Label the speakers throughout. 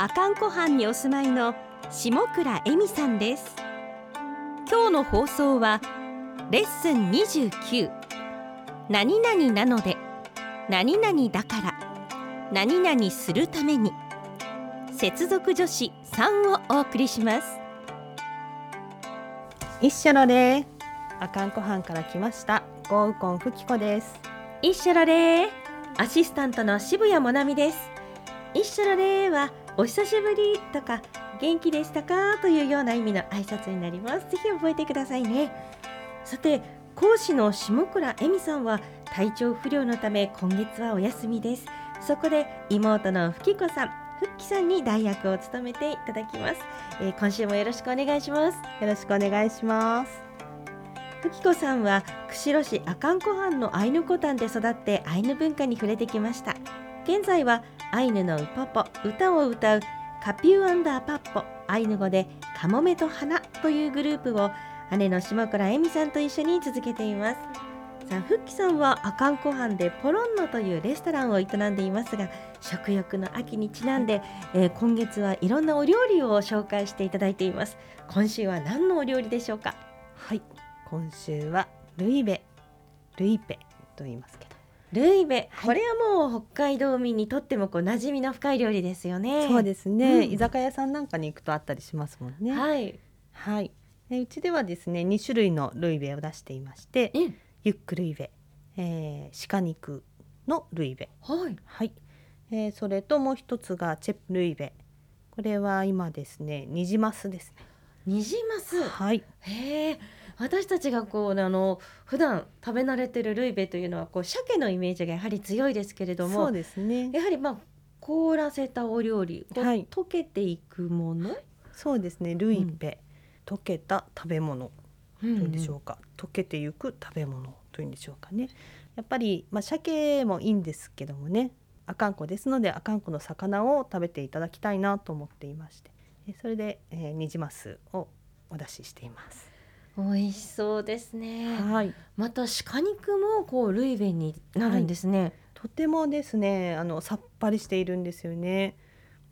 Speaker 1: 阿寒湖畔にお住まいの下倉恵美さんです。今日の放送はレッスン29何々なので何々だから何々するために。接続助詞3をお送りします。
Speaker 2: 一緒ので阿寒湖畔から来ました。ゴウコンフキコです。
Speaker 1: 一緒のれアシスタントの渋谷もなみです。一緒のれはお久しぶりとか元気でしたかというような意味の挨拶になります。ぜひ覚えてくださいね。さて講師の下倉恵美さんは体調不良のため今月はお休みです。そこで妹のふきこさんふっきさんに代役を務めていただきます、えー、今週もよろしくお願いします。
Speaker 2: よろしくお願いします。
Speaker 1: ふきこさんは釧路市阿寒湖畔のアイヌコタンで育ってアイヌ文化に触れてきました。現在はアイヌのウポポ歌を歌うカピューアンダーパッポアイヌ語でカモメと花というグループを姉の下倉恵美さんと一緒に続けています。さあ、ふっきさんは阿寒湖畔でポロンノというレストランを営んでいますが食欲の秋にちなんで、えー、今月はいろんなお料理を紹介していただいています。今週は何のお料理でしょうか？
Speaker 2: はい今週はルイベルイペと言いますけど。
Speaker 1: ルイベ、はい、これはもう北海道民にとってもこう馴染みの深い料理ですよね。
Speaker 2: そうですね、うん、居酒屋さんなんかに行くとあったりしますもんね。
Speaker 1: はい。
Speaker 2: はい。えうちではですね2種類のルイベを出していまして、うん。ユックルイベ、えー、鹿肉のルイベ、
Speaker 1: はい、
Speaker 2: はい、えー、それともう一つがチェプルイベ。これは今ですね、ニジマスですね。
Speaker 1: ニジマス。
Speaker 2: はい。
Speaker 1: へえ。私たちがこうあの普段食べ慣れてるルイベというのはこう鮭のイメージがやはり強いですけれども、
Speaker 2: そうですね。
Speaker 1: やはりまあ凍らせたお料理、はい、溶けていくもの？
Speaker 2: そうですね。ルイベ、うん、溶けた食べ物。どうでしょうか、うんうん、溶けてゆく食べ物というんでしょうかね。やっぱりまあ鮭もいいんですけどもね。阿寒湖ですので阿寒湖の魚を食べていただきたいなと思っていまして。それで、えー、ニジマスをお出ししています
Speaker 1: 美味しそうですね。
Speaker 2: はい。
Speaker 1: また鹿肉もこうルイベになるんですね、はい、
Speaker 2: とてもですねあのさっぱりしているんですよね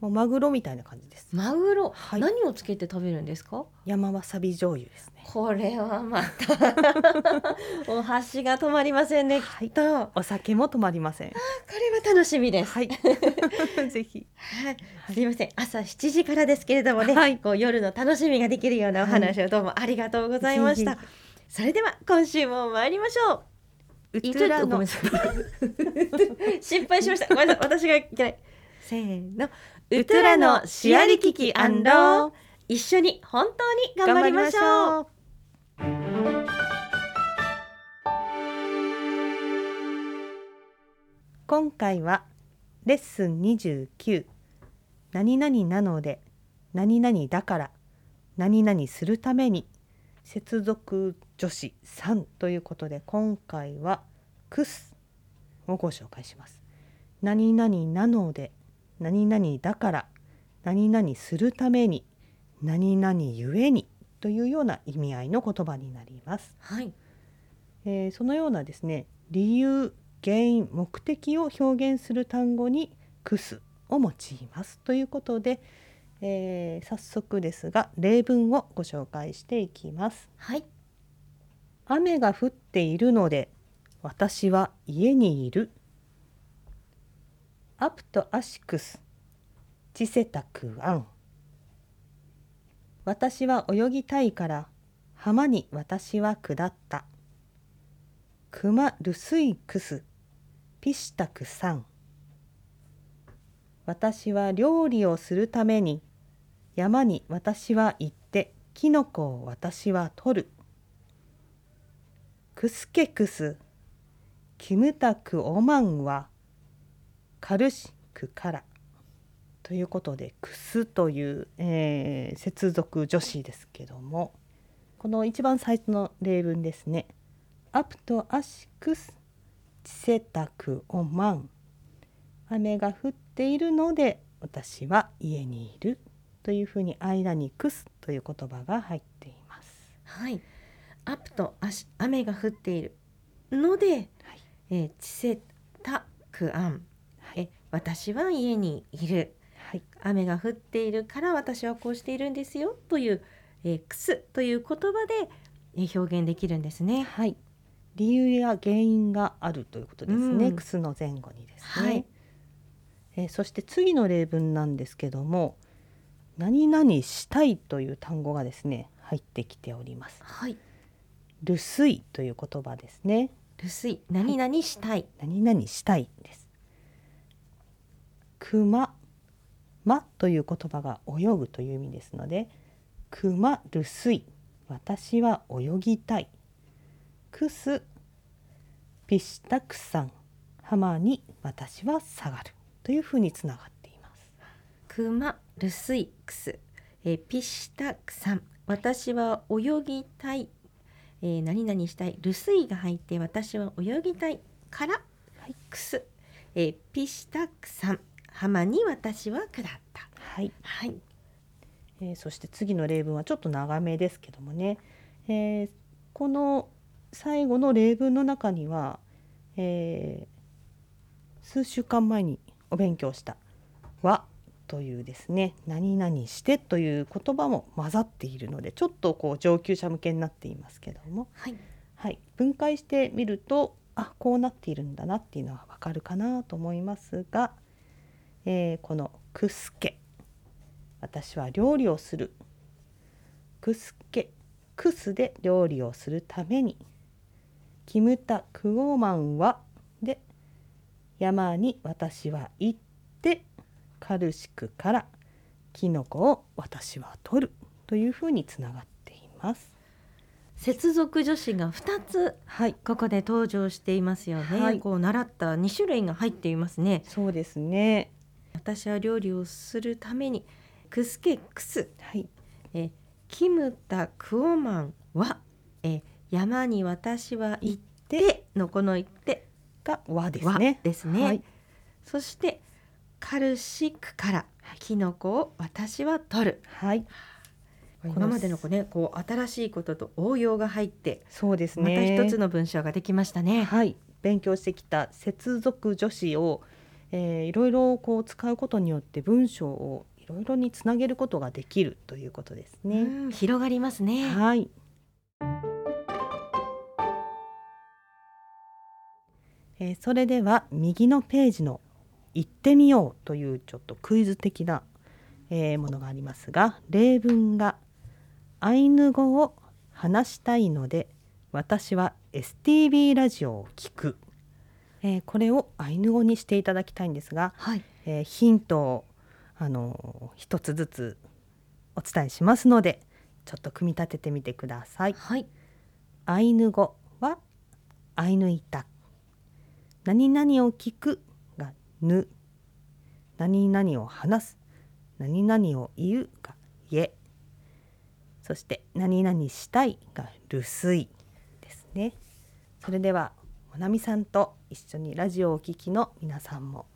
Speaker 2: もうマグロみたいな感じです。
Speaker 1: マグロ、はい、何をつけて食べるんですか？
Speaker 2: 山わさび醤油ですね。
Speaker 1: これはまた お箸が止まりませんね。
Speaker 2: はい、とお酒も止まりません。こ
Speaker 1: れは楽しみです。
Speaker 2: はい、ぜひ。
Speaker 1: はい、すみません。朝7時からですけれどもね、はい、こう夜の楽しみができるようなお話をどうもありがとうございました。それでは今週も参りましょう。
Speaker 2: うつらの
Speaker 1: 失敗しました。ごめんなさい。私がいけない。せーの。ウトラのシアリキキ一緒に本当に頑張りましょう。
Speaker 2: 今回はレッスン29何々なので何々だから何々するために接続助詞3ということで今回はクスをご紹介します。何々なので何々だから何々するために何々ゆえにというような意味合いの言葉になります。
Speaker 1: はい
Speaker 2: えー、そのようなですね理由原因目的を表現する単語にクスを用いますということで、えー、早速ですが例文をご紹介していきます。
Speaker 1: はい、
Speaker 2: 雨が降っているので私は家にいるアプトアシクス。チセタクアン私は泳ぎたいから浜に私は下った。クマルスイクス。ピシタクサン私は料理をするために山に私は行ってキノコを私は取る。クスケクス。キムタクオマンはカルシクからということで「くす」という、えー接続助詞ですけどもこの一番最初の例文ですね。アプトアシクスチセタクオマン雨が降っているので私は家にいるというふうに間に「くす」という言葉が入っています。
Speaker 1: はい。アップと足雨が降っているので、
Speaker 2: はい
Speaker 1: えー、チセタクアン、私は家にいる
Speaker 2: はい
Speaker 1: 雨が降っているから私はこうしているんですよという、えー、くすという言葉で、えー表現できるんですね。
Speaker 2: はい、理由や原因があるということですね。
Speaker 1: うん
Speaker 2: くすの前後にですね。
Speaker 1: はい
Speaker 2: えーそして次の例文なんですけども、何々したいという単語がですね入ってきております。
Speaker 1: はい。
Speaker 2: 留守という言葉ですね。
Speaker 1: 留守何々したい。
Speaker 2: 何々したいです。熊、まという言葉が泳ぐという意味ですので、熊留守、私は泳ぎたい。くす、ピシタクさん、浜に私は下がるというふうにつながっています。
Speaker 1: クマルスイクス、えーピシタクさん私は泳ぎたい、えー何々したいルスイが入って私は泳ぎたいから、
Speaker 2: はい
Speaker 1: クス、えーピシタクさん浜に私は下った。
Speaker 2: はい。
Speaker 1: はい。
Speaker 2: えーそして次の例文はちょっと長めですけどもね、えーこの最後の例文の中には、えー数週間前にお勉強した「は」というですね「何々して」という言葉も混ざっているのでちょっとこう上級者向けになっていますけども、
Speaker 1: はい。
Speaker 2: はい、分解してみるとあこうなっているんだなっていうのはわかるかなと思いますが、えーこの「くすけ」私は料理をする「くすけ」「くす」で料理をするために「キムタクオマンは」で山に私は行って。カルシクから。キノコを私は取る。というふうにつながっています。
Speaker 1: 接続助詞が2つ。
Speaker 2: はい、
Speaker 1: ここで登場していますよね、
Speaker 2: はい。
Speaker 1: こう習った2種類が入っていますね。
Speaker 2: そうですね。
Speaker 1: 私は料理をするためにクスケクス。
Speaker 2: はい、
Speaker 1: えキムタクオマンはえ山に私は行ってのこの行って
Speaker 2: が和です
Speaker 1: は
Speaker 2: ね。
Speaker 1: ですね、
Speaker 2: はい、
Speaker 1: そしてカルシクからキノコを私は取る。
Speaker 2: はい、
Speaker 1: 今までのこうねこう新しいことと応用が入って
Speaker 2: そうです
Speaker 1: また
Speaker 2: ね。
Speaker 1: 一つの文章ができましたね。
Speaker 2: はい、勉強してきた接続助詞を、えーいろいろこう使うことによって文章をいろいろにつなげることができるということですね。
Speaker 1: うん広がりますね。
Speaker 2: はい。えーそれでは右のページの「行ってみよう」というちょっとクイズ的な、えーものがありますが例文が「アイヌ語を話したいので私は STB ラジオを聞く」えーこれをアイヌ語にしていただきたいんですが、
Speaker 1: はい。
Speaker 2: えーヒントをあのー一つずつお伝えしますのでちょっと組み立ててみてください。
Speaker 1: はい。
Speaker 2: アイヌ語はアイヌイタ何々を聞くがぬ何々を話す何々を言うが ye そして何々したいが留守ですねそれではもなみさんと一緒にラジオをお聞きの皆さんも、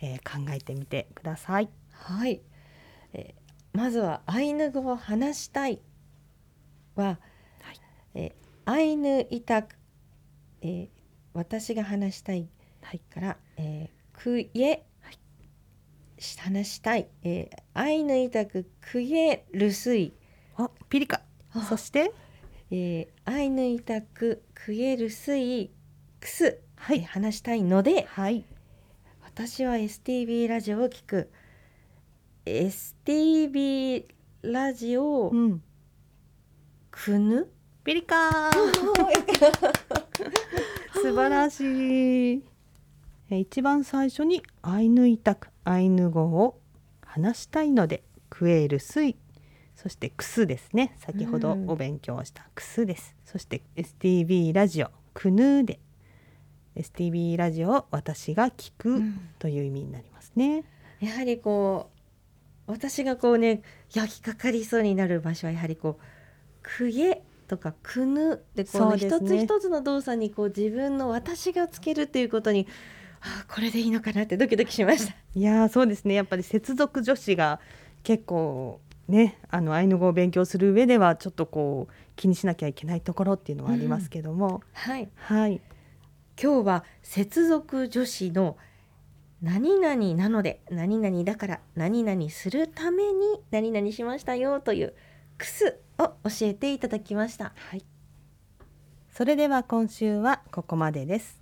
Speaker 2: えー考えてみてください。
Speaker 1: はい。えーまずはアイヌ語を話したいは、
Speaker 2: はい。
Speaker 1: えーアイヌイタク、えー私が話したい
Speaker 2: はい。
Speaker 1: から、えー、くえ、話したい、えーアイヌイタクくえるすい、
Speaker 2: あピリカ。
Speaker 1: あ。
Speaker 2: そして？
Speaker 1: えーアイヌイタクくえるすいくす、
Speaker 2: はい。
Speaker 1: えー話したいので
Speaker 2: はい。
Speaker 1: 私は STB ラジオを聞く。STB ラジオ
Speaker 2: うん。
Speaker 1: くぬ？
Speaker 2: ピリカ 素晴らしい。え一番最初にアイヌイタクアイヌ語を話したいのでクエールスイそしてクスですね。先ほど
Speaker 1: うん。
Speaker 2: お勉強したクスです、そして STB ラジオクヌーで STB ラジオを私が聞く
Speaker 1: うん。
Speaker 2: という意味になりますね、
Speaker 1: やはりこう私がこうね焼きかかりそうになる場所はやはりこうくげとかくぬでこの一つ一つの動作にこう自分の私がつけるっていうことにあーこれでいいのかなってドキドキしました。
Speaker 2: いやーそうですね。やっぱり接続女子が結構ねあのアイヌ語を勉強する上ではちょっとこう気にしなきゃいけないところっていうのはありますけども、
Speaker 1: はい、
Speaker 2: はい
Speaker 1: 今日は接続助詞の何々なので何々だから何々するために何々しましたよというクスを教えていただきました。
Speaker 2: はいそれでは今週はここまでです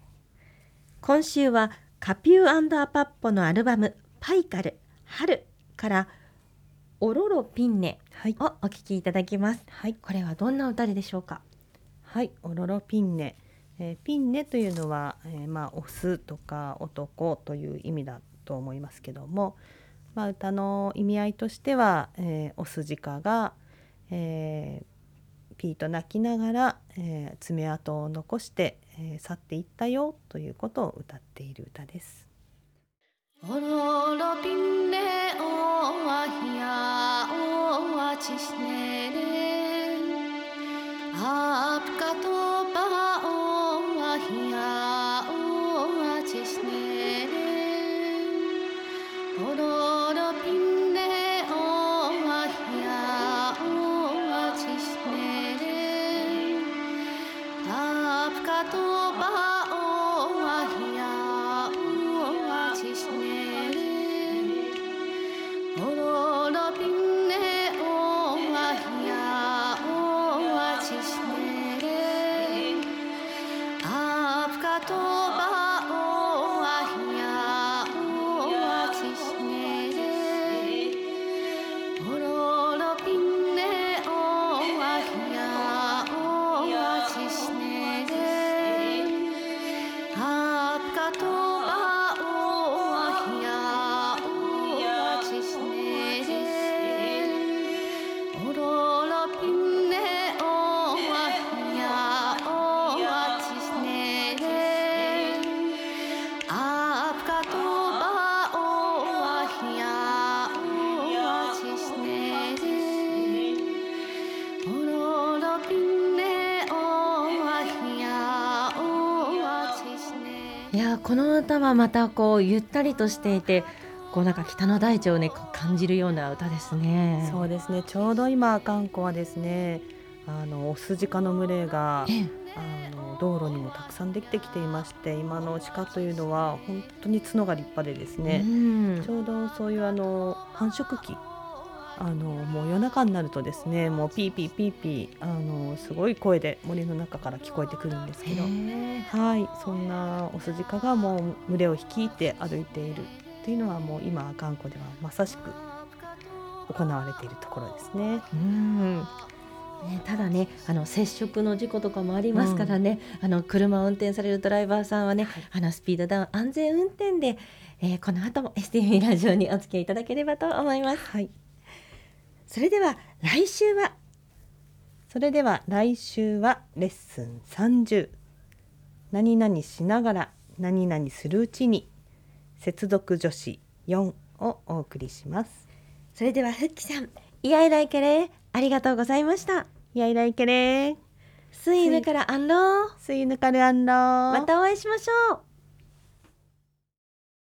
Speaker 1: 今週はカピューアパッポのアルバムパイカル春からオロロピンネ
Speaker 2: はい
Speaker 1: をお聴きいただきます。
Speaker 2: はい
Speaker 1: これはどんな歌でしょうか？
Speaker 2: はいオロロピンネ、えピンネというのは、えまあ、オスとか男という意味だと思いますけども、まあ、歌の意味合いとしては、えー、オス鹿が、えー、ピーと鳴きながら、えー、爪痕を残して、えー、去っていったよということを歌っている歌です。
Speaker 3: おろろピンネオアヒアオアチネ
Speaker 1: いやーこの歌はまたこうゆったりとしていてこうなんか北の大地をねこう感じるような歌ですね。
Speaker 2: そうですね。ちょうど今阿寒湖はですねあのオスジカの群れが
Speaker 1: ええ。
Speaker 2: あの道路にもたくさんできてきていまして今の鹿というのは本当に角が立派でですね、
Speaker 1: うん。
Speaker 2: ちょうどそういうあの繁殖期あのもう夜中になるとですねもうピーピーピーピーあのすごい声で森の中から聞こえてくるんですけど、はいそんなオスジカがもう群れを率いて歩いているっていうのはもう今阿寒湖ではまさしく行われているところですね。
Speaker 1: うん。ね、ただねあの接触の事故とかもありますからね、あの車を運転されるドライバーさんはね、
Speaker 2: はい。
Speaker 1: あのスピードダウン安全運転で、えーこの後も STV ラジオにお付き合いいただければと思います。
Speaker 2: はい
Speaker 1: それでは来週は
Speaker 2: それでは来週はレッスン30何々しながら何々するうちに接続助詞4をお送りします。
Speaker 1: それではふっきさんイヤイライケレーありがとうございました
Speaker 2: いやいらいけれー。
Speaker 1: スイヌからアンロー
Speaker 2: スイヌカルアンロー。
Speaker 1: またお会いしましょう